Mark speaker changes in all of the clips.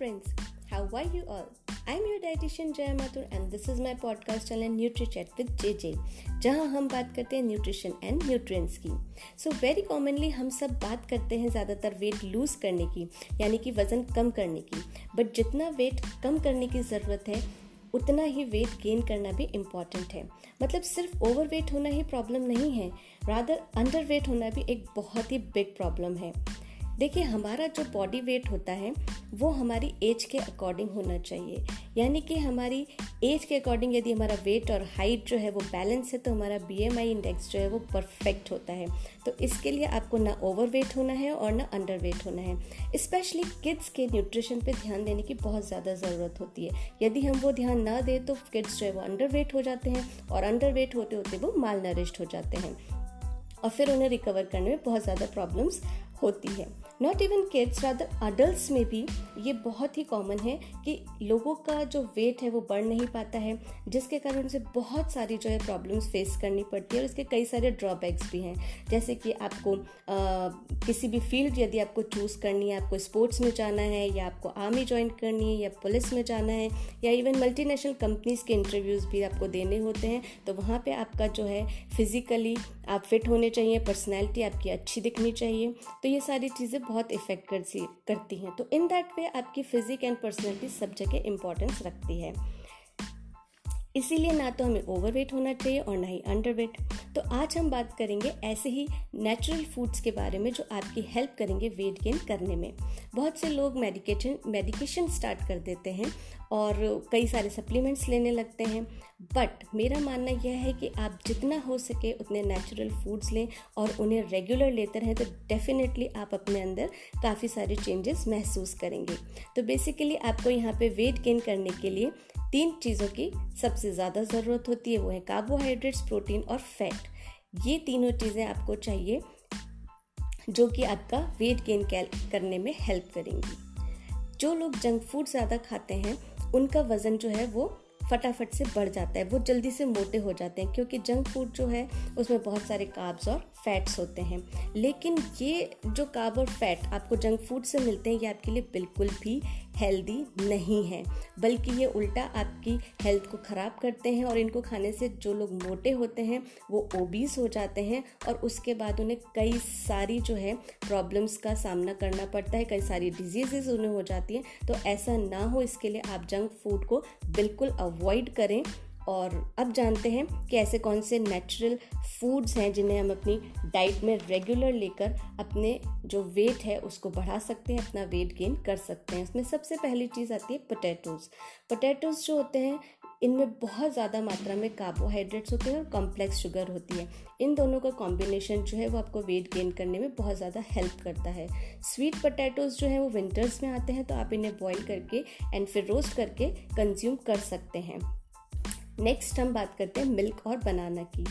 Speaker 1: friends, how are you all? I'm your dietitian Jaya Mathur and this is my podcast channel NutriChat with JJ जहाँ हम बात करते हैं nutrition and nutrients की। So very commonly हम सब बात करते हैं ज़्यादातर वेट लूज करने की यानी कि वज़न कम करने की। बट जितना वेट कम करने की ज़रूरत है उतना ही वेट गेन करना भी इंपॉर्टेंट है। मतलब सिर्फ़ ओवर वेट होना ही प्रॉब्लम नहीं है रादर अंडर वेट होना भी एक बहुत ही बिग प्रॉब्लम है। देखिए, हमारा जो बॉडी वेट होता है, वो हमारी एज के अकॉर्डिंग होना चाहिए। यानी कि हमारी एज के अकॉर्डिंग यदि हमारा वेट और हाइट जो है वो बैलेंस है तो हमारा बीएमआई इंडेक्स जो है वो परफेक्ट होता है। तो इसके लिए आपको ना ओवर वेट होना है और ना अंडर वेट होना है। स्पेशली किड्स के न्यूट्रिशन पे ध्यान देने की बहुत ज़्यादा ज़रूरत होती है। यदि हम वो ध्यान ना दें तो किड्स जो है वो अंडर वेट हो जाते हैं और अंडर वेट होते होते वो माल नरिश्ड हो जाते हैं। और फिर उन्हें रिकवर करने में बहुत ज़्यादा प्रॉब्लम्स होती है। Not even kids rather adult में भी ये बहुत ही कॉमन है कि लोगों का जो वेट है वो बढ़ नहीं पाता है जिसके कारण उसे बहुत सारी जो है प्रॉब्लम्स फेस करनी पड़ती है और इसके कई सारे ड्रॉबैक्स भी हैं। जैसे कि आपको आ, किसी भी फ़ील्ड यदि आपको चूज़ करनी है आपको स्पोर्ट्स में जाना है या आपको आर्मी ज्वाइन करनी है या पुलिस में जाना है या इवन मल्टीनेशनल कंपनीज़ के इंटरव्यूज़ भी आपको देने होते हैं तो वहाँ पर आपका जो है फिज़िकली आप फिट होने चाहिए पर्सनैलिटी आपकी अच्छी दिखनी चाहिए। तो ये सारी चीज़ें बहुत इफ़ेक्ट कर करती हैं। तो इन दैट वे आपकी फिजिक एंड पर्सनैलिटी सब जगह इंपॉर्टेंस रखती है। इसीलिए ना तो हमें ओवरवेट होना चाहिए और ना ही अंडरवेट तो आज हम बात करेंगे ऐसे ही नेचुरल फूड्स के बारे में जो आपकी हेल्प करेंगे वेट गेन करने में। बहुत से लोग मेडिकेशन मेडिकेशन स्टार्ट कर देते हैं और कई सारे सप्लीमेंट्स लेने लगते हैं। बट मेरा मानना यह है कि आप जितना हो सके उतने नेचुरल फूड्स लें और उन्हें रेगुलर लेते रहें तो डेफिनेटली आप अपने अंदर काफ़ी सारे चेंजेस महसूस करेंगे। तो बेसिकली आपको यहाँ पे वेट गेन करने के लिए तीन चीज़ों की सबसे ज़्यादा ज़रूरत होती है, वो है कार्बोहाइड्रेट्स प्रोटीन और फैट ये तीनों चीज़ें आपको चाहिए जो कि आपका वेट गेन करने में हेल्प करेंगी। जो लोग जंक फ़ूड ज़्यादा खाते हैं, उनका वज़न जो है वो फटाफट से बढ़ जाता है, वो जल्दी से मोटे हो जाते हैं, क्योंकि जंक फ़ूड जो है, उसमें बहुत सारे काब्स और फैट्स होते हैं। लेकिन ये जो काब और फैट आपको जंक फ़ूड से मिलते हैं, ये आपके लिए बिल्कुल भी हेल्दी नहीं है, बल्कि ये उल्टा आपकी हेल्थ को ख़राब करते हैं और इनको खाने से जो लोग मोटे होते हैं, वो ओबीस हो जाते हैं और उसके बाद उन्हें कई सारी जो है प्रॉब्लम्स का सामना करना पड़ता है, कई सारी डिजीजेज उन्हें हो जाती हैं। तो ऐसा ना हो, इसके लिए आप जंक फ़ूड को बिल्कुल अवॉइड करें। और अब जानते हैं कि ऐसे कौन से नेचुरल फूड्स हैं जिन्हें हम अपनी डाइट में रेगुलर लेकर अपने जो वेट है उसको बढ़ा सकते हैं, अपना वेट गेन कर सकते हैं। उसमें सबसे पहली चीज़ आती है पोटैटोज़ पोटैटोज़ जो होते हैं, इनमें बहुत ज़्यादा मात्रा में कार्बोहाइड्रेट्स होते हैं और कॉम्प्लेक्स शुगर होती है। इन दोनों का कॉम्बिनेशन जो है वो आपको वेट गेन करने में बहुत ज़्यादा हेल्प करता है। स्वीट पोटैटोज़ जो है वो विंटर्स में आते हैं तो आप इन्हें बॉईल करके एंड फिर रोस्ट करके कंज्यूम कर सकते हैं। नेक्स्ट हम बात करते हैं मिल्क और बनाना की।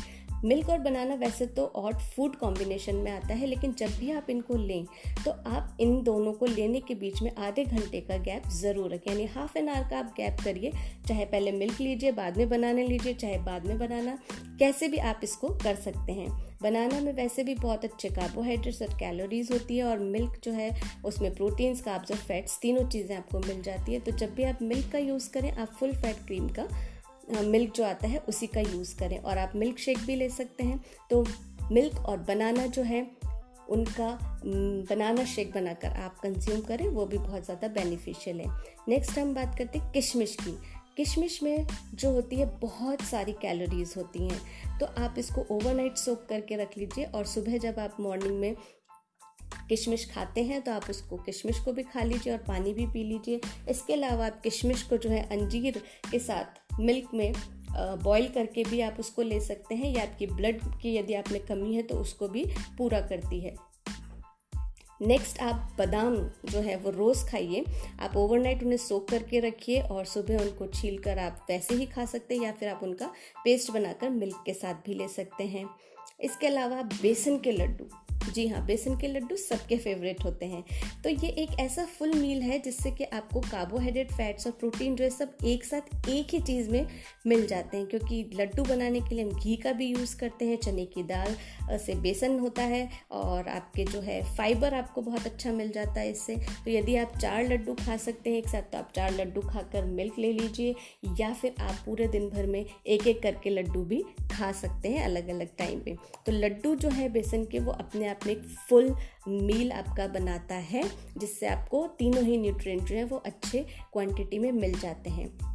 Speaker 1: मिल्क और बनाना वैसे तो ऑट फ़ूड कॉम्बिनेशन में आता है, लेकिन जब भी आप इनको लें तो आप इन दोनों को लेने के बीच में आधे घंटे का गैप ज़रूर रखें। यानी हाफ़ एन आवर का आप गैप करिए, चाहे पहले मिल्क लीजिए, बाद में बनाने लीजिए, चाहे बाद में बनाना कैसे भी आप इसको कर सकते हैं। बनाना में वैसे भी बहुत अच्छे कार्बोहाइड्रेट्स और कैलोरीज होती है, और मिल्क जो है, उसमें प्रोटीन्स कार्ब्स और फैट्स तीनों चीज़ें आपको मिल जाती है। तो जब भी आप मिल्क का यूज़ करें, आप फुल फैट क्रीम का मिल्क जो आता है, उसी का यूज़ करें। और आप मिल्क शेक भी ले सकते हैं। तो मिल्क और बनाना जो है, उनका बनाना शेक बनाकर आप कंज्यूम करें, वो भी बहुत ज़्यादा बेनिफिशियल है। नेक्स्ट हम बात करते हैं किशमिश की। किशमिश में जो होती है, बहुत सारी कैलोरीज होती हैं। तो आप इसको ओवरनाइट सोक करके रख लीजिए और सुबह जब आप मॉर्निंग में किशमिश खाते हैं तो आप उसको किशमिश को भी खा लीजिए और पानी भी पी लीजिए। इसके अलावा आप किशमिश को जो है, अंजीर के साथ मिल्क में बॉईल करके भी आप उसको ले सकते हैं, या आपकी ब्लड की यदि आप में कमी है तो उसको भी पूरा करती है। नेक्स्ट आप बादाम जो है, वो रोज़ खाइए। आप ओवरनाइट उन्हें सोक करके रखिए और सुबह उनको छील कर आप वैसे ही खा सकते हैं, या फिर आप उनका पेस्ट बनाकर मिल्क के साथ भी ले सकते हैं। इसके अलावा बेसन के लड्डू। जी हाँ बेसन के लड्डू सबके फेवरेट होते हैं। तो ये एक ऐसा फुल मील है जिससे कि आपको कार्बोहाइड्रेट फैट्स और प्रोटीन जो है सब एक साथ एक ही चीज़ में मिल जाते हैं। क्योंकि लड्डू बनाने के लिए हम घी का भी यूज़ करते हैं, चने की दाल से बेसन होता है और आपके जो है फाइबर आपको बहुत अच्छा मिल जाता है इससे। तो यदि आप चार लड्डू खा सकते हैं एक साथ तो आप चार लड्डू खाकर मिल्क ले लीजिए या फिर आप पूरे दिन भर में एक एक करके लड्डू भी खा सकते हैं अलग अलग टाइम पे। तो लड्डू जो है बेसन के वो अपने आप में एक फुल मील आपका बनाता है जिससे आपको तीनों ही न्यूट्रिएंट जो है वो अच्छे क्वांटिटी में मिल जाते हैं।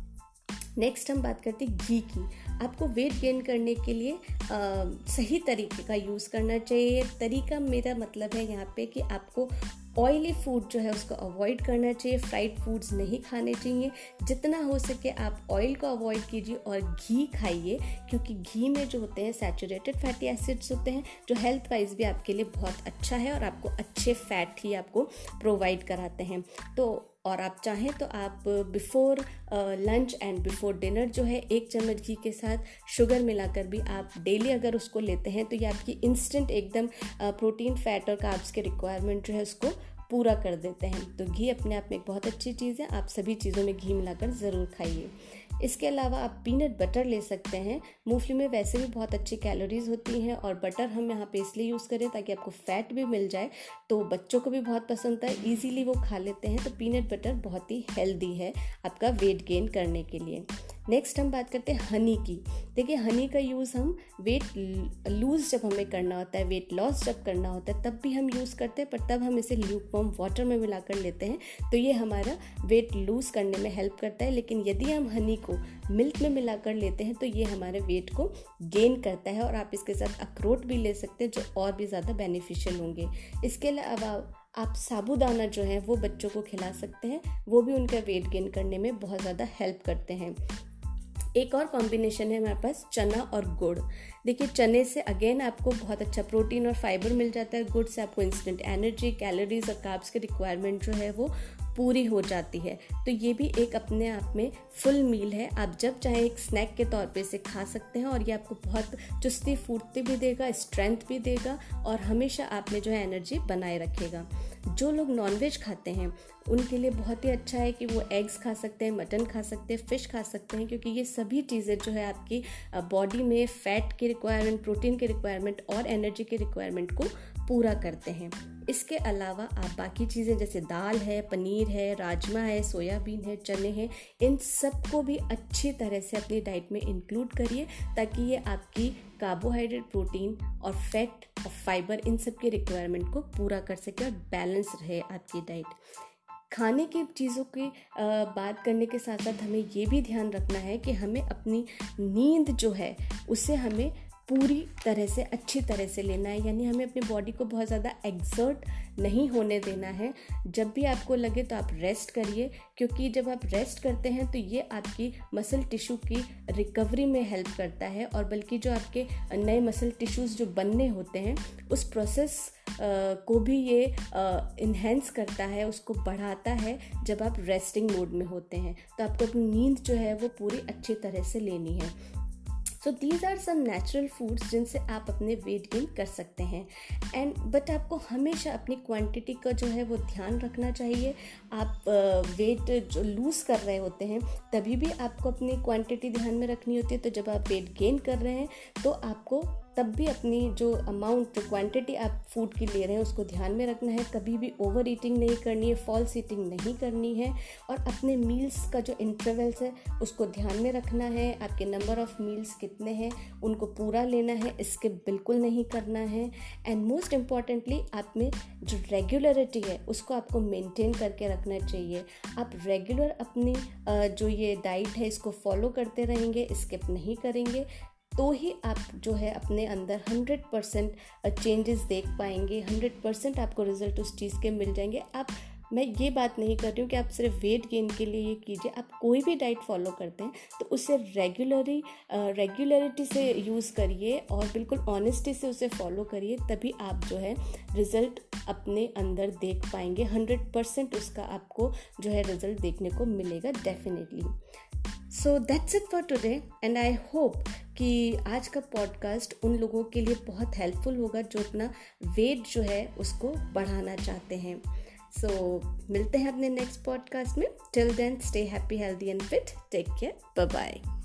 Speaker 1: नेक्स्ट हम बात करते हैं घी की। आपको वेट गेन करने के लिए आ, सही तरीके का यूज़ करना चाहिए। तरीका मेरा मतलब है यहाँ पे कि आपको ऑयली फ़ूड जो है उसको अवॉइड करना चाहिए फ्राइड फूड्स नहीं खाने चाहिए। जितना हो सके आप ऑयल को अवॉइड कीजिए और घी खाइए, क्योंकि घी में जो होते हैं सैचुरेटेड फैटी एसिड्स होते हैं, जो हेल्थ वाइज भी आपके लिए बहुत अच्छा है और आपको अच्छे फैट ही आपको प्रोवाइड कराते हैं। तो और आप चाहें तो आप before lunch and before dinner जो है, एक चम्मच घी के साथ शुगर मिलाकर भी आप डेली अगर उसको लेते हैं तो ये आपकी इंस्टेंट एकदम प्रोटीन फैट और कार्ब्स के रिक्वायरमेंट जो है, उसको पूरा कर देते हैं। तो घी अपने आप में एक बहुत अच्छी चीज़ है, आप सभी चीज़ों में घी मिलाकर ज़रूर खाइए। इसके अलावा आप पीनट बटर ले सकते हैं। मूंगफली में वैसे भी बहुत अच्छी कैलोरीज होती हैं और बटर हम यहाँ पे इसलिए यूज़ करें ताकि आपको फैट भी मिल जाए। तो बच्चों को भी बहुत पसंद है ईजीली वो खा लेते हैं। तो पीनट बटर बहुत ही हेल्दी है आपका वेट गेन करने के लिए। नेक्स्ट हम बात करते हैं हनी की। देखिए हनी का यूज़ हम वेट लूज़ जब हमें करना होता है वेट लॉस जब करना होता है, तब भी हम यूज़ करते हैं, पर तब हम इसे ल्यूक वॉम वाटर में मिलाकर लेते हैं। तो ये हमारा वेट लूज़ करने में हेल्प करता है, लेकिन यदि हम हनी को मिल्क में मिलाकर लेते हैं तो ये हमारे वेट को गेन करता है और आप इसके साथ अखरोट भी ले सकते हैं, जो और भी ज़्यादा बेनिफिशियल होंगे। इसके अलावा आप साबुदाना जो है, वो बच्चों को खिला सकते हैं, वो भी उनका वेट गेन करने में बहुत ज़्यादा हेल्प करते हैं। एक और कॉम्बिनेशन है हमारे पास, चना और गुड़। देखिए, चने से अगेन आपको बहुत अच्छा प्रोटीन और फाइबर मिल जाता है। गुड़ से आपको इंस्टेंट एनर्जी कैलोरीज और काब्स की रिक्वायरमेंट जो है वो पूरी हो जाती है। तो ये भी एक अपने आप में फुल मील है। आप जब चाहे एक स्नैक के तौर पे इसे खा सकते हैं और ये आपको बहुत चुस्ती फूर्ती भी देगा स्ट्रेंथ भी देगा और हमेशा आप में जो है एनर्जी बनाए रखेगा। जो लोग नॉनवेज खाते हैं उनके लिए बहुत ही अच्छा है कि वो एग्स खा सकते हैं मटन खा सकते हैं फ़िश खा सकते हैं, क्योंकि ये सभी चीज़ें जो है आपकी बॉडी में फ़ैट की रिक्वायरमेंट प्रोटीन की रिक्वायरमेंट और एनर्जी की रिक्वायरमेंट को पूरा करते हैं। इसके अलावा आप बाकी चीज़ें जैसे दाल है, पनीर है, राजमा है, सोयाबीन है, चने हैं, इन सबको भी अच्छी तरह से अपनी डाइट में इंक्लूड करिए, ताकि ये आपकी कार्बोहाइड्रेट प्रोटीन और फैट और फाइबर इन सब की रिक्वायरमेंट को पूरा कर सके और बैलेंस रहे आपकी डाइट खाने की चीज़ों की बात करने के साथ साथ हमें ये भी ध्यान रखना है कि हमें अपनी नींद जो है, उसे हमें पूरी तरह से, अच्छी तरह से लेना है। यानी हमें अपनी बॉडी को बहुत ज़्यादा एग्जर्ट नहीं होने देना है। जब भी आपको लगे तो आप रेस्ट करिए, क्योंकि जब आप रेस्ट करते हैं तो ये आपकी मसल टिश्यू की रिकवरी में हेल्प करता है और बल्कि जो आपके नए मसल टिश्यूज़ जो बनने होते हैं, उस प्रोसेस को भी ये इन्हेंस करता है, उसको बढ़ाता है जब आप रेस्टिंग मोड में होते हैं। तो आपको अपनी नींद जो है वो पूरी अच्छी तरह से लेनी है। So these are some natural foods जिनसे आप अपने वेट गेन कर सकते हैं। एंड बट आपको हमेशा अपनी क्वांटिटी का जो है वो ध्यान रखना चाहिए। आप वेट जो लूज़ कर रहे होते हैं, तभी भी आपको अपनी क्वांटिटी ध्यान में रखनी होती है। तो जब आप वेट गेन कर रहे हैं तो आपको तब भी अपनी जो अमाउंट क्वांटिटी आप फ़ूड की ले रहे हैं, उसको ध्यान में रखना है। कभी भी ओवर ईटिंग नहीं करनी है फॉल्स ईटिंग नहीं करनी है और अपने मील्स का जो इंटरवल्स है, उसको ध्यान में रखना है। आपके नंबर ऑफ़ मील्स कितने हैं, उनको पूरा लेना है इसके बिल्कुल नहीं करना है। एंड मोस्ट इम्पॉर्टेंटली आप में जो रेगुलरिटी है, उसको आपको मेंटेन करके रखना चाहिए। आप रेगुलर अपनी जो ये डाइट है, इसको फॉलो करते रहेंगे स्किप नहीं करेंगे। तो ही आप जो है अपने अंदर हंड्रेड परसेंट चेंजेस देख पाएँगे। हंड्रेड परसेंट आपको रिज़ल्ट उस चीज़ के मिल जाएँगे। आप, मैं ये बात नहीं कर रही हूँ कि आप सिर्फ़ वेट गेन के लिए ये कीजिए। आप कोई भी डाइट फॉलो करते हैं तो उसे रेगुलरी रेगुलरिटी से यूज़ करिए और बिल्कुल ऑनेस्टी से उसे फॉलो करिए, तभी आप जो है रिज़ल्ट अपने अंदर देख पाएँगे। हंड्रेड परसेंट उसका आपको जो है रिज़ल्ट देखने को मिलेगा definitely so that's it for today and I hope कि आज का पॉडकास्ट उन लोगों के लिए बहुत हेल्पफुल होगा जो अपना वेट जो है उसको बढ़ाना चाहते हैं। सो so, मिलते हैं अपने नेक्स्ट पॉडकास्ट में। Till then stay happy healthy and fit take care bye bye